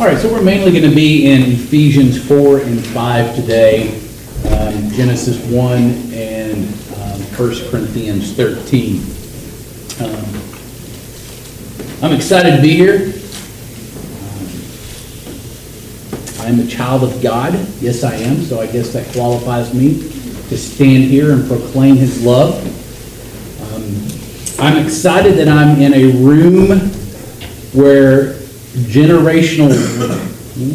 All right, so we're mainly going to be in Ephesians 4 and 5 today, um, Genesis 1 and um, 1 Corinthians 13. Um, I'm excited to be here. Um, I'm a child of God. Yes, I am, so I guess that qualifies me to stand here and proclaim His love. Um, I'm excited that I'm in a room where generational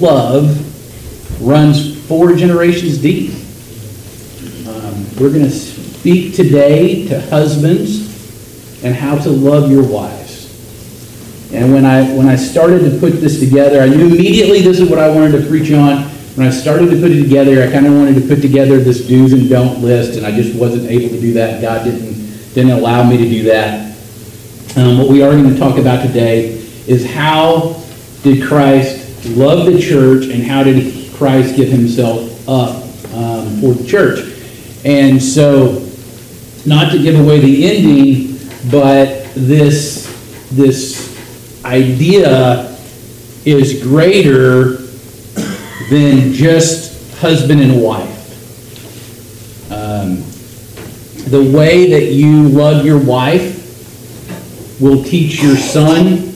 love runs four generations deep. Um, we're going to speak today to husbands and how to love your wives. And when I when I started to put this together, I knew immediately this is what I wanted to preach on. When I started to put it together, I kind of wanted to put together this do's and don't list, and I just wasn't able to do that. God didn't didn't allow me to do that. Um, what we are going to talk about today is how did Christ love the church and how did Christ give himself up um, for the church? And so, not to give away the ending, but this this idea is greater than just husband and wife. Um, the way that you love your wife will teach your son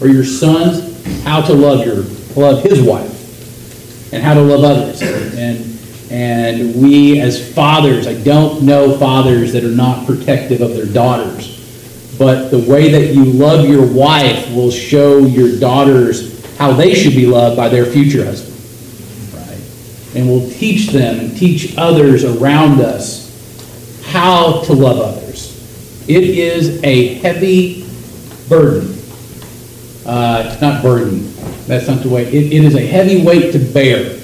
or your sons how to love your love his wife and how to love others. And and we as fathers, I don't know fathers that are not protective of their daughters. But the way that you love your wife will show your daughters how they should be loved by their future husband. Right? And will teach them and teach others around us how to love others. It is a heavy burden uh, not burden. That's not the way. It, it is a heavy weight to bear.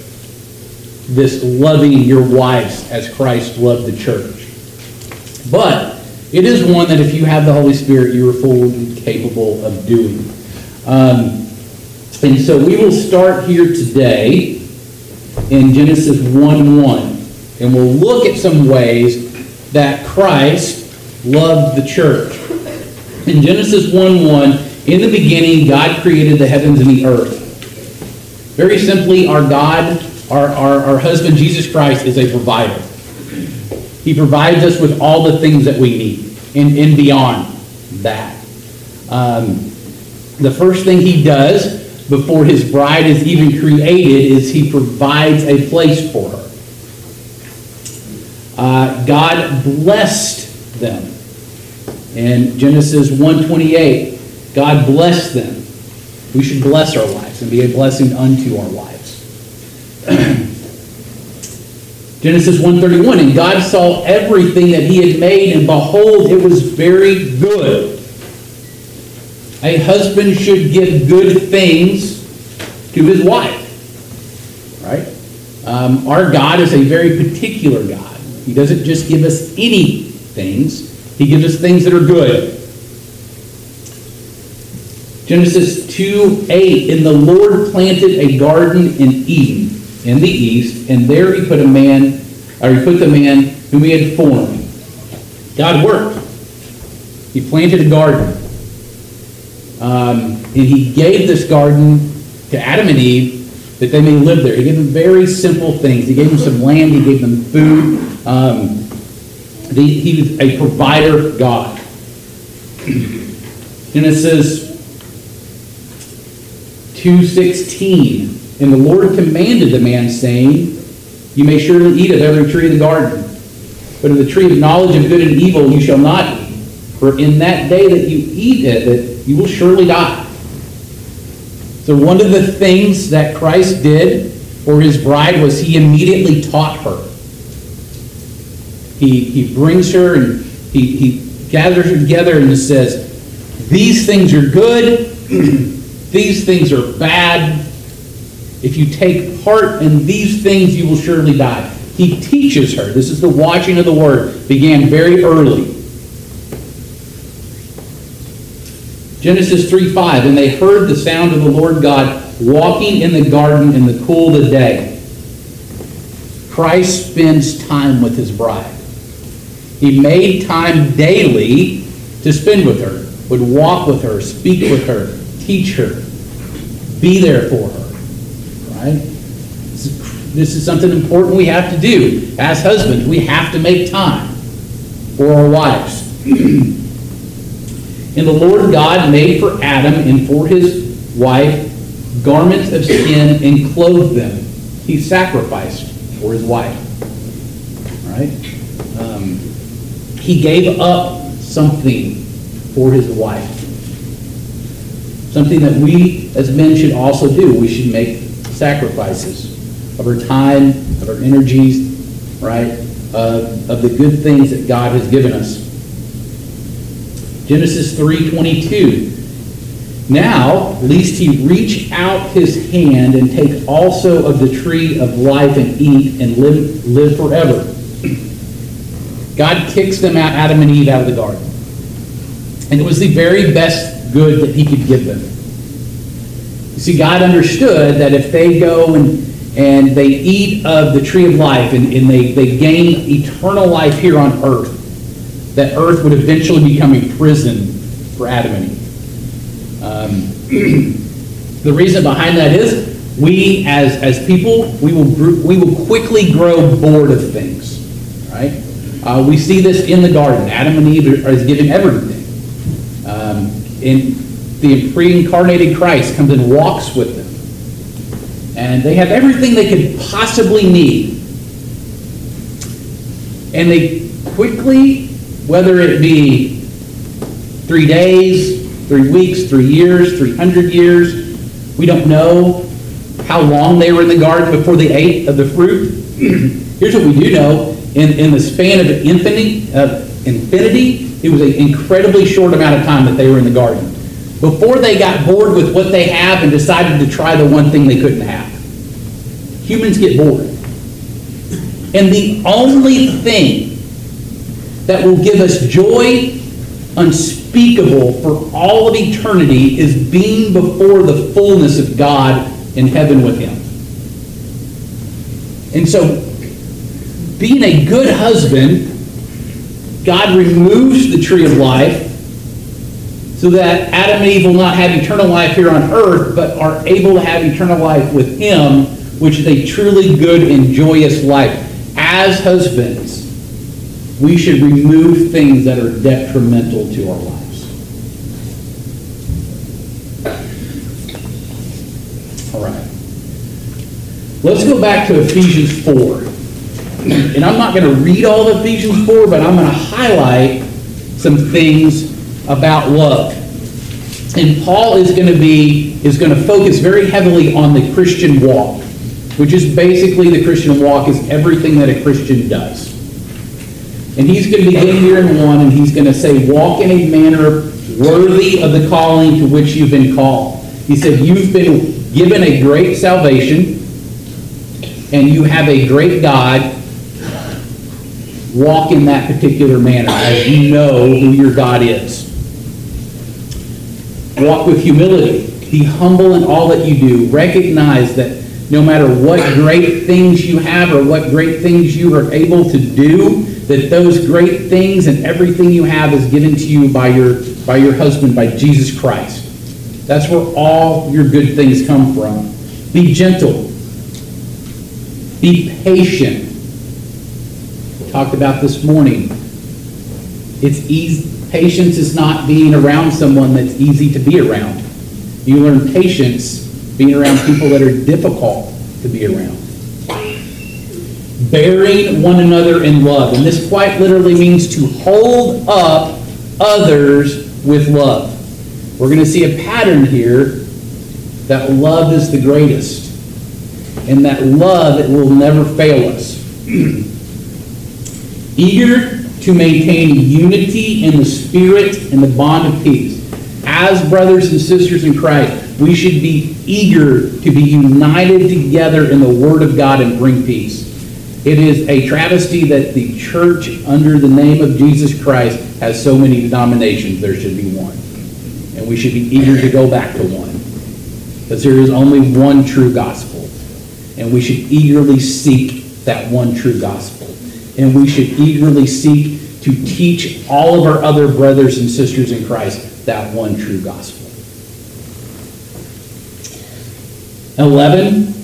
This loving your wives as Christ loved the church. But it is one that if you have the Holy Spirit, you are fully capable of doing. Um, and so we will start here today in Genesis 1 1. And we'll look at some ways that Christ loved the church. In Genesis 1 1, in the beginning, God created the heavens and the earth. Very simply, our God, our, our, our husband, Jesus Christ, is a provider. He provides us with all the things that we need and, and beyond that. Um, the first thing he does before his bride is even created is he provides a place for her. Uh, God blessed them. In Genesis 128, God blessed them. We should bless our wives and be a blessing unto our wives. Genesis 1:31 and God saw everything that he had made and behold it was very good. A husband should give good things to his wife. Right? Um, our God is a very particular God. He doesn't just give us any things. He gives us things that are good. Genesis 2 8, and the Lord planted a garden in Eden in the east, and there he put a man, or he put the man whom he had formed. God worked. He planted a garden. Um, and he gave this garden to Adam and Eve that they may live there. He gave them very simple things. He gave them some land, he gave them food. Um, he was a provider God. Genesis 2.16 And the Lord commanded the man, saying, You may surely eat of every tree of the garden, but of the tree of knowledge of good and evil you shall not eat. For in that day that you eat it, you will surely die. So one of the things that Christ did for his bride was he immediately taught her. He, he brings her and he, he gathers her together and says, These things are good. These things are bad. If you take part in these things, you will surely die. He teaches her. This is the watching of the word. Began very early. Genesis 3 5. And they heard the sound of the Lord God walking in the garden in the cool of the day. Christ spends time with his bride. He made time daily to spend with her, would walk with her, speak with her, teach her. be there for her, right? This is- This is something important we have to do. As husbands, we have to make time for our wives. And the Lord God made for Adam and for his wife garments of skin and clothed them. He sacrificed for his wife. Right? Um, he gave up something for his wife. Something that we as men should also do. We should make sacrifices of our time, of our energies, right? Uh, of the good things that God has given us. Genesis 3:22. Now, lest he reach out his hand and take also of the tree of life and eat and live, live forever. God kicks them out, Adam and Eve, out of the garden. And it was the very best good that he could give them. You see, God understood that if they go and, and they eat of the tree of life and, and they, they gain eternal life here on earth, that earth would eventually become a prison for Adam and Eve. Um, the reason behind that is we, as, as people, we will, we will quickly grow bored of things, right? Uh, we see this in the garden. Adam and Eve are, is given everything. And the pre-incarnated Christ comes and walks with them. And they have everything they could possibly need. And they quickly, whether it be three days, three weeks, three years, 300 years, we don't know how long they were in the garden before they ate of the fruit. Here's what we do know. In, in the span of infinity, of infinity, it was an incredibly short amount of time that they were in the garden. Before they got bored with what they have and decided to try the one thing they couldn't have. Humans get bored. And the only thing that will give us joy unspeakable for all of eternity is being before the fullness of God in heaven with Him. And so, being a good husband, God removes the tree of life so that Adam and Eve will not have eternal life here on earth, but are able to have eternal life with Him, which is a truly good and joyous life. As husbands, we should remove things that are detrimental to our lives. All right. Let's go back to Ephesians 4. And I'm not going to read all of Ephesians 4, but I'm going to highlight some things about love. And Paul is going to be is going to focus very heavily on the Christian walk, which is basically the Christian walk is everything that a Christian does. And he's going to begin here in 1 and he's going to say walk in a manner worthy of the calling to which you've been called. He said you've been given a great salvation and you have a great God walk in that particular manner as you know who your God is. Walk with humility. Be humble in all that you do. Recognize that no matter what great things you have or what great things you are able to do, that those great things and everything you have is given to you by your, by your husband, by Jesus Christ. That's where all your good things come from. Be gentle. Be patient talked about this morning. It's easy, patience is not being around someone that's easy to be around. You learn patience being around people that are difficult to be around. Bearing one another in love. And this quite literally means to hold up others with love. We're going to see a pattern here that love is the greatest. And that love, it will never fail us. eager to maintain unity in the spirit and the bond of peace. As brothers and sisters in Christ, we should be eager to be united together in the Word of God and bring peace. It is a travesty that the church, under the name of Jesus Christ, has so many denominations. There should be one. And we should be eager to go back to one. Because there is only one true gospel. And we should eagerly seek that one true gospel and we should eagerly seek to teach all of our other brothers and sisters in Christ that one true gospel. 11,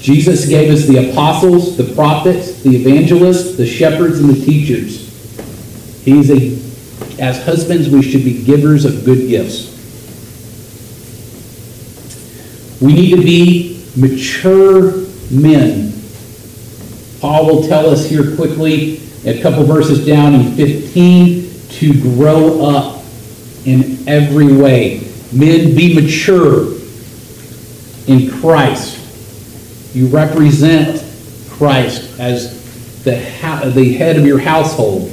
Jesus gave us the apostles, the prophets, the evangelists, the shepherds, and the teachers. He's a, as husbands, we should be givers of good gifts. We need to be mature men. Paul will tell us here quickly, a couple verses down in 15, to grow up in every way. Men, be mature in Christ. You represent Christ as the, ha- the head of your household.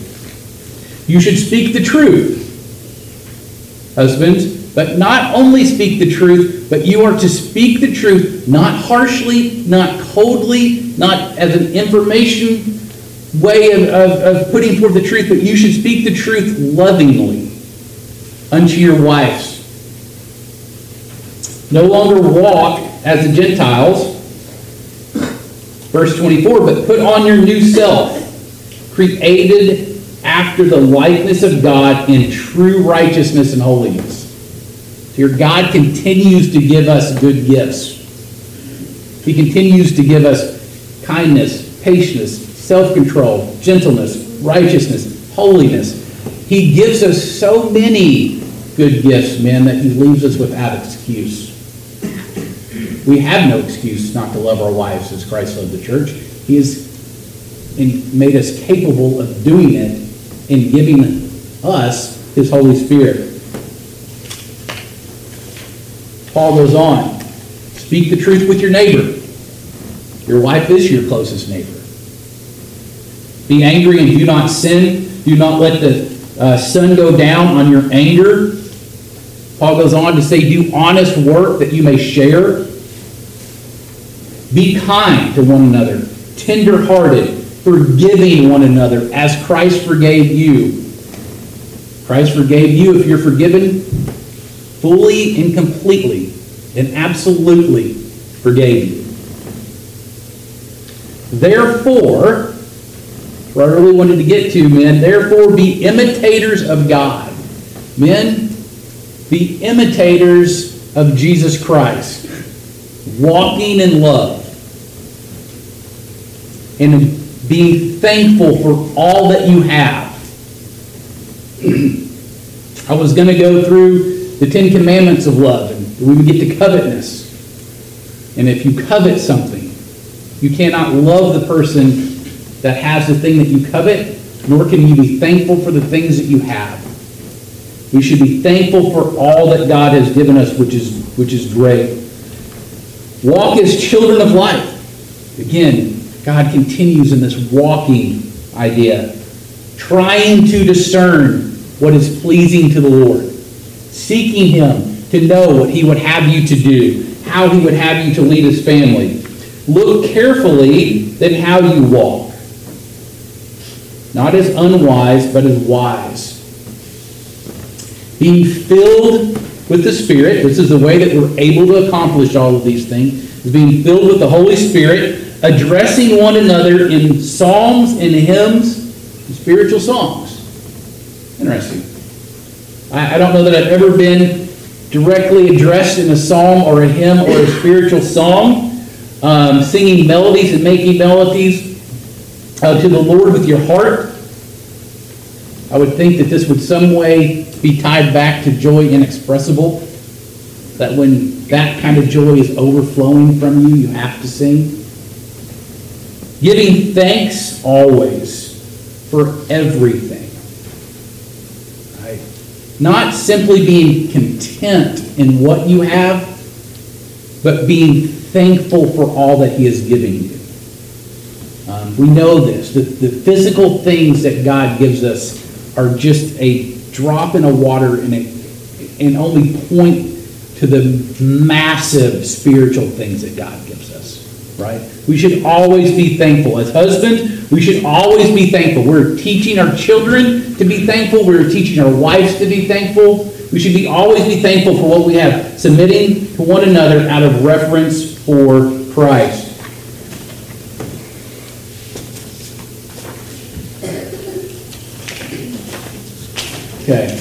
You should speak the truth, husbands, but not only speak the truth, but you are to speak the truth not harshly, not coldly, not as an information way of, of, of putting forth the truth, but you should speak the truth lovingly unto your wives. No longer walk as the Gentiles. Verse 24, but put on your new self, created after the likeness of God in true righteousness and holiness. Your God continues to give us good gifts. He continues to give us kindness, patience, self-control, gentleness, righteousness, holiness. He gives us so many good gifts, men, that he leaves us without excuse. We have no excuse not to love our wives as Christ loved the church. He has made us capable of doing it in giving us his Holy Spirit. Paul goes on, speak the truth with your neighbor. Your wife is your closest neighbor. Be angry and do not sin. Do not let the uh, sun go down on your anger. Paul goes on to say, do honest work that you may share. Be kind to one another, tender-hearted, forgiving one another as Christ forgave you. Christ forgave you if you're forgiven fully and completely and absolutely forgave you. Therefore, what I really wanted to get to, men, therefore be imitators of God. Men, be imitators of Jesus Christ, walking in love, and being thankful for all that you have. I was going to go through the Ten Commandments of love, and we would get to covetousness. And if you covet something, you cannot love the person that has the thing that you covet, nor can you be thankful for the things that you have. We should be thankful for all that God has given us, which is, which is great. Walk as children of light. Again, God continues in this walking idea, trying to discern what is pleasing to the Lord, seeking Him to know what He would have you to do, how He would have you to lead His family. Look carefully then how you walk, not as unwise, but as wise. Being filled with the Spirit, this is the way that we're able to accomplish all of these things, is being filled with the Holy Spirit, addressing one another in psalms and hymns and spiritual songs. Interesting. I, I don't know that I've ever been directly addressed in a psalm or a hymn or a spiritual song. Um, singing melodies and making melodies uh, to the Lord with your heart. I would think that this would some way be tied back to joy inexpressible. That when that kind of joy is overflowing from you, you have to sing. Giving thanks always for everything. Not simply being content in what you have, but being thankful for all that He is giving you. Um, we know this. The, the physical things that God gives us are just a drop in the water and, a, and only point to the massive spiritual things that God gives us, right? We should always be thankful. As husbands, we should always be thankful. We're teaching our children to be thankful. We're teaching our wives to be thankful. We should be always be thankful for what we have, submitting to one another out of reverence for Christ. Okay.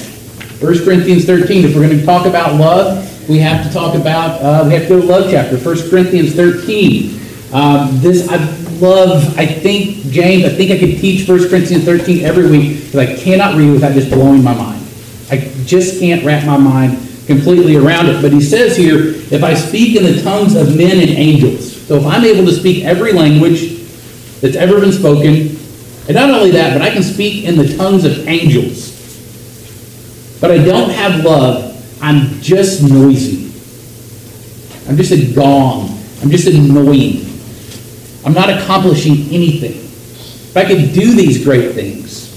1 Corinthians 13, if we're going to talk about love, we have to talk about, uh, we have to go to love chapter, 1 Corinthians 13. Um, this, I love, I think, James, I think I could teach 1 Corinthians 13 every week, because I cannot read without just blowing my mind. I just can't wrap my mind completely around it. But he says here, if I speak in the tongues of men and angels, so if I'm able to speak every language that's ever been spoken, and not only that, but I can speak in the tongues of angels, but I don't have love, I'm just noisy. I'm just a gong. I'm just annoying. I'm not accomplishing anything. If I could do these great things,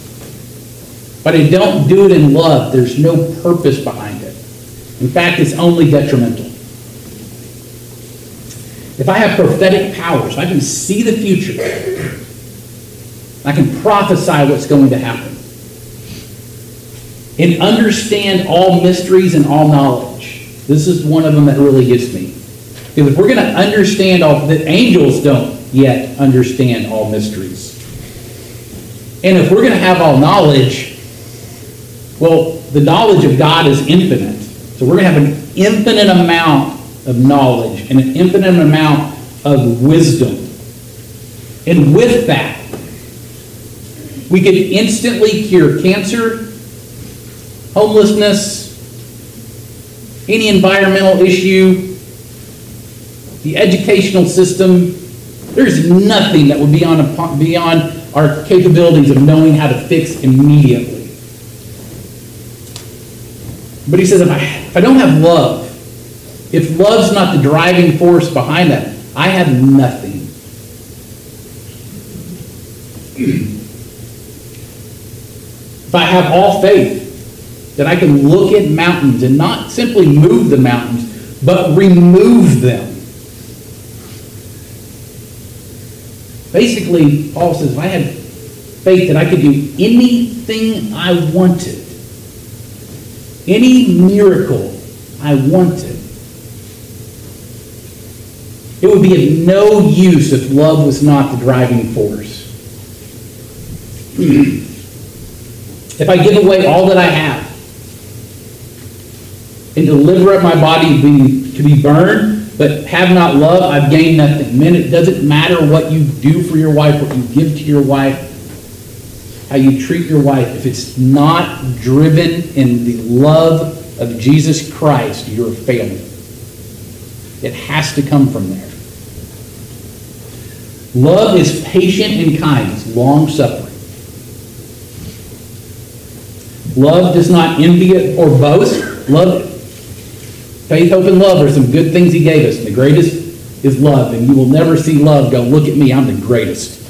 but I don't do it in love, there's no purpose behind it. In fact, it's only detrimental. If I have prophetic powers, I can see the future. I can prophesy what's going to happen. And understand all mysteries and all knowledge. This is one of them that really gets me. Because if we're going to understand all, the angels don't yet understand all mysteries. And if we're going to have all knowledge, well, the knowledge of God is infinite. So we're going to have an infinite amount of knowledge and an infinite amount of wisdom. And with that, we could instantly cure cancer, homelessness, any environmental issue, the educational system. There's nothing that would be on beyond our capabilities of knowing how to fix immediately. But he says, if I, if I don't have love, if love's not the driving force behind that, I have nothing. if I have all faith, that I can look at mountains and not simply move the mountains, but remove them. Basically, Paul says, if I had faith that I could do anything I wanted, any miracle I wanted. It would be of no use if love was not the driving force. if I give away all that I have and deliver up my body to be, to be burned, but have not love, I've gained nothing. Men, it doesn't matter what you do for your wife, what you give to your wife how you treat your wife, if it's not driven in the love of Jesus Christ, you're failing. It has to come from there. Love is patient and kind, it's long suffering. Love does not envy or boast. Love, faith, hope, and love are some good things He gave us. The greatest is love, and you will never see love go, look at me, I'm the greatest.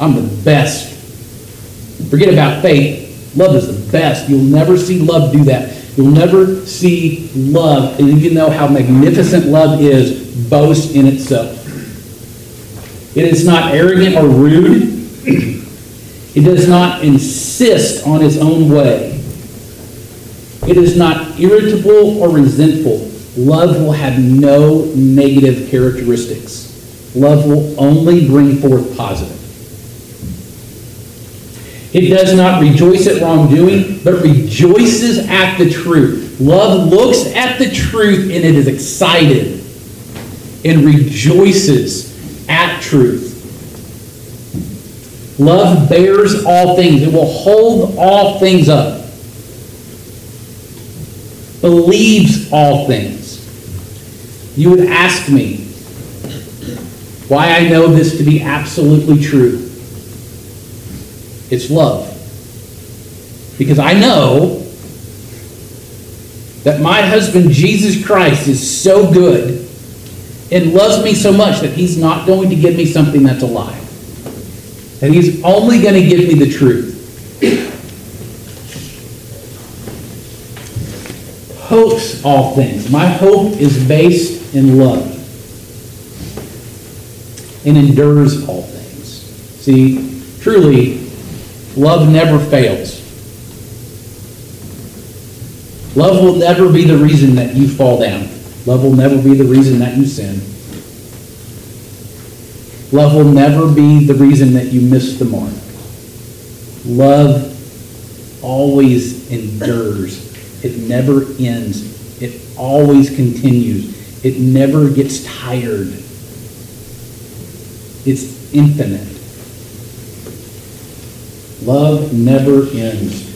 I'm the best. Forget about faith. Love is the best. You'll never see love do that. You'll never see love, and even though how magnificent love is, boast in itself. It is not arrogant or rude. It does not insist on its own way. It is not irritable or resentful. Love will have no negative characteristics. Love will only bring forth positive. It does not rejoice at wrongdoing, but rejoices at the truth. Love looks at the truth and it is excited and rejoices at truth. Love bears all things, it will hold all things up, believes all things. You would ask me why I know this to be absolutely true. It's love. Because I know that my husband, Jesus Christ, is so good and loves me so much that he's not going to give me something that's a lie. That he's only going to give me the truth. Hopes all things. My hope is based in love and endures all things. See, truly, Love never fails. Love will never be the reason that you fall down. Love will never be the reason that you sin. Love will never be the reason that you miss the mark. Love always endures. It never ends It always continues. It never gets tired. It's infinite. Love never ends.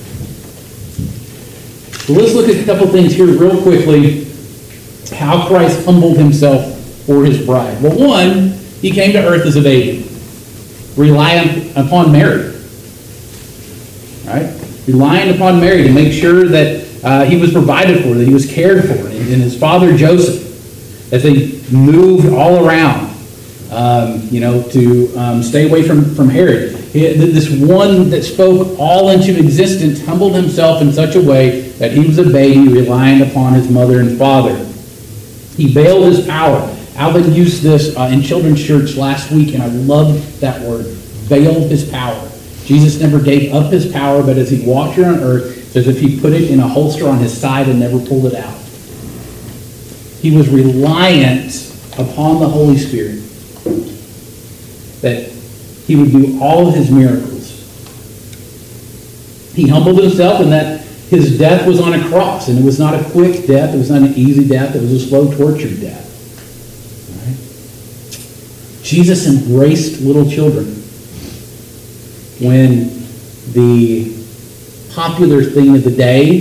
So let's look at a couple things here real quickly. How Christ humbled himself for his bride. Well, one, he came to earth as a baby, relying upon Mary. Right? Relying upon Mary to make sure that uh, he was provided for, that he was cared for. And, and his father Joseph, as they moved all around, um, you know, to um, stay away from, from Herod. This one that spoke all into existence humbled himself in such a way that he was a baby relying upon his mother and father. He veiled his power. Alvin used this uh, in children's church last week, and I love that word, veiled his power. Jesus never gave up his power, but as he walked here on earth, as if he put it in a holster on his side and never pulled it out. He was reliant upon the Holy Spirit that he would do all of his miracles. He humbled himself in that his death was on a cross, and it was not a quick death, it was not an easy death, it was a slow, tortured death. Jesus embraced little children when the popular thing of the day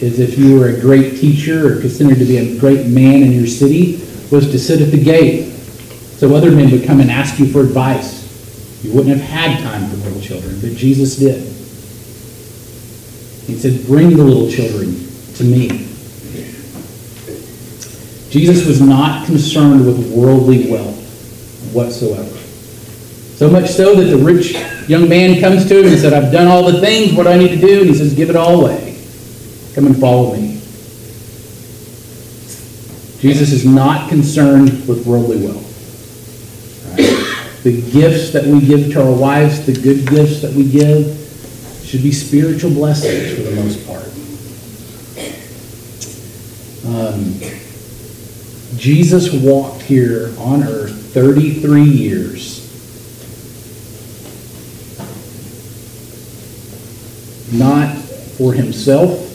is if you were a great teacher or considered to be a great man in your city, was to sit at the gate so other men would come and ask you for advice. You wouldn't have had time for little children, but Jesus did. He said, Bring the little children to me. Jesus was not concerned with worldly wealth whatsoever. So much so that the rich young man comes to him and said, I've done all the things. What do I need to do? And he says, Give it all away. Come and follow me. Jesus is not concerned with worldly wealth the gifts that we give to our wives, the good gifts that we give, should be spiritual blessings for the most part. Um, Jesus walked here on earth 33 years. Not for himself,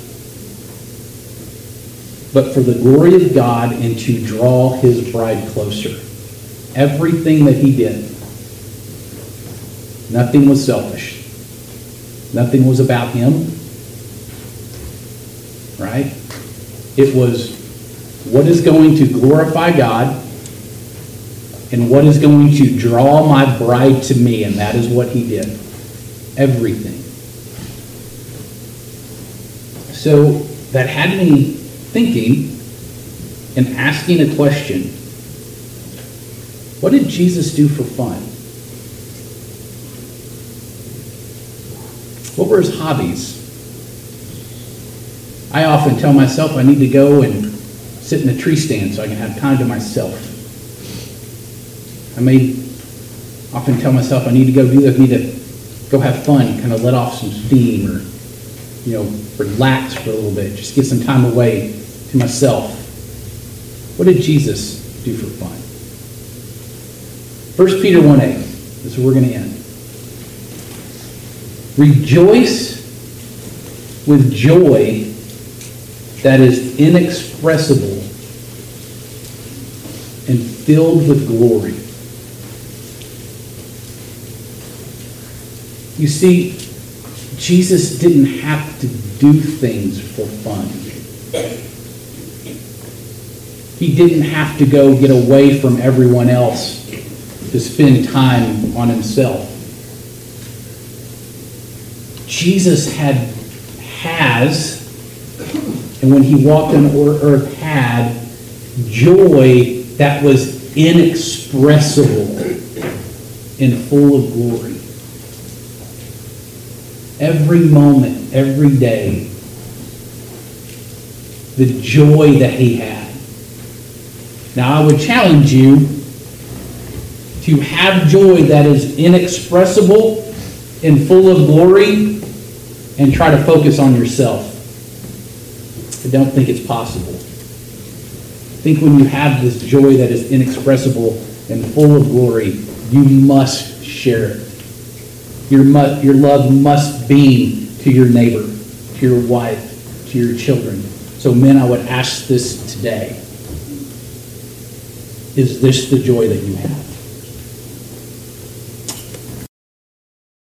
but for the glory of God and to draw his bride closer. Everything that he did Nothing was selfish. Nothing was about him. Right? It was what is going to glorify God and what is going to draw my bride to me, and that is what he did. Everything. So that had me thinking and asking a question. What did Jesus do for fun? What were his hobbies? I often tell myself I need to go and sit in a tree stand so I can have time to myself. I may often tell myself I need to go do this, I need to go have fun, kind of let off some steam or, you know, relax for a little bit, just get some time away to myself. What did Jesus do for fun? 1 Peter 1 8. This is where we're going to end. Rejoice with joy that is inexpressible and filled with glory. You see, Jesus didn't have to do things for fun. He didn't have to go get away from everyone else to spend time on himself. Jesus had, has, and when he walked on earth had joy that was inexpressible and full of glory. Every moment, every day, the joy that he had. Now, I would challenge you to have joy that is inexpressible and full of glory and try to focus on yourself. I don't think it's possible. I think when you have this joy that is inexpressible and full of glory, you must share it. Your, mu- your love must beam to your neighbor, to your wife, to your children. So, men, I would ask this today. Is this the joy that you have?